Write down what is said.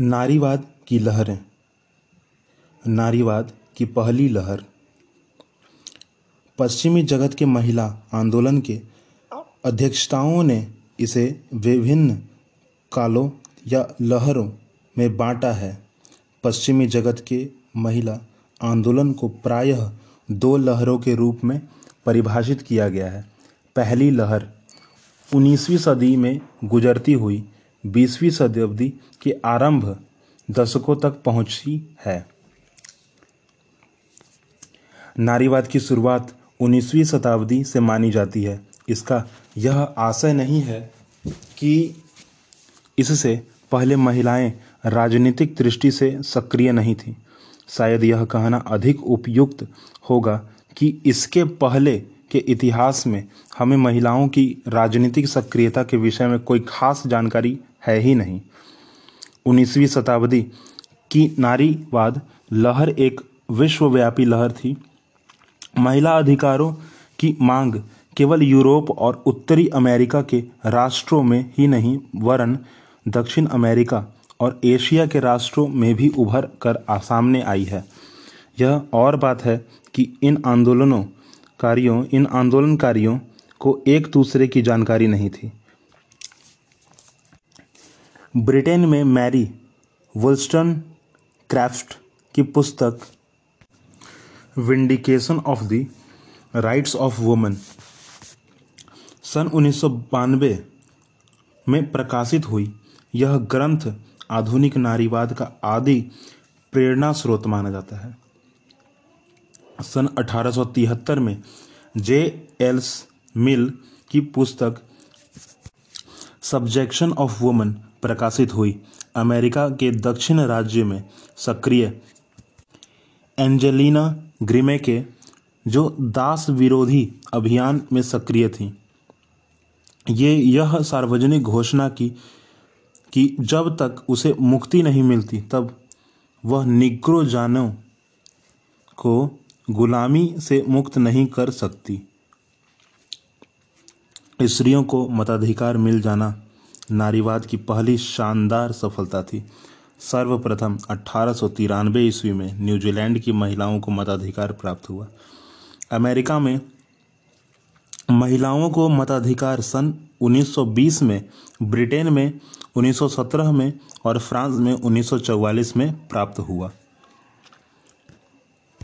नारीवाद की लहरें। नारीवाद की पहली लहर। पश्चिमी जगत के महिला आंदोलन के अध्यक्षताओं ने इसे विभिन्न कालों या लहरों में बांटा है। पश्चिमी जगत के महिला आंदोलन को प्रायः दो लहरों के रूप में परिभाषित किया गया है। पहली लहर 19वीं सदी में गुजरती हुई 20वीं शताब्दी के आरंभ दशकों तक पहुँची है। नारीवाद की शुरुआत 19वीं शताब्दी से मानी जाती है। इसका यह आशय नहीं है कि इससे पहले महिलाएँ राजनीतिक दृष्टि से सक्रिय नहीं थीं। शायद यह कहना अधिक उपयुक्त होगा कि इसके पहले के इतिहास में हमें महिलाओं की राजनीतिक सक्रियता के विषय में कोई खास जानकारी है ही नहीं। उन्नीसवीं शताब्दी की नारीवाद लहर एक विश्वव्यापी लहर थी। महिला अधिकारों की मांग केवल यूरोप और उत्तरी अमेरिका के राष्ट्रों में ही नहीं, वरन दक्षिण अमेरिका और एशिया के राष्ट्रों में भी उभर कर सामने आई है। यह और बात है कि इन आंदोलनों कारियों, इन आंदोलनकारियों को एक दूसरे की जानकारी नहीं थी। ब्रिटेन में मैरी वुलस्टन क्राफ्ट की पुस्तक, vindication of the rights of women, सन उन्नीस सौ बानबे में प्रकाशित हुई। यह ग्रंथ आधुनिक नारीवाद का आदि प्रेरणा स्रोत माना जाता है। सन 1873 में जे. एल्स मिल की पुस्तक सब्जेक्शन ऑफ़ वुमेन प्रकाशित हुई। अमेरिका के दक्षिण राज्य में सक्रिय एंजेलिना ग्रिमे के जो दास विरोधी अभियान में सक्रिय थी। ये यह सार्वजनिक घोषणा की, कि जब तक उसे मुक्ति नहीं मिलती, तब वह निग्रो जानों को गुलामी से मुक्त नहीं कर सकती। स्त्रियों को मताधिकार मिल जाना नारीवाद की पहली शानदार सफलता थी। सर्वप्रथम अठारह ईस्वी में न्यूजीलैंड की महिलाओं को मताधिकार प्राप्त हुआ। अमेरिका में महिलाओं को मताधिकार सन 1920 में, ब्रिटेन में 1917 में और फ्रांस में 1944 में प्राप्त हुआ।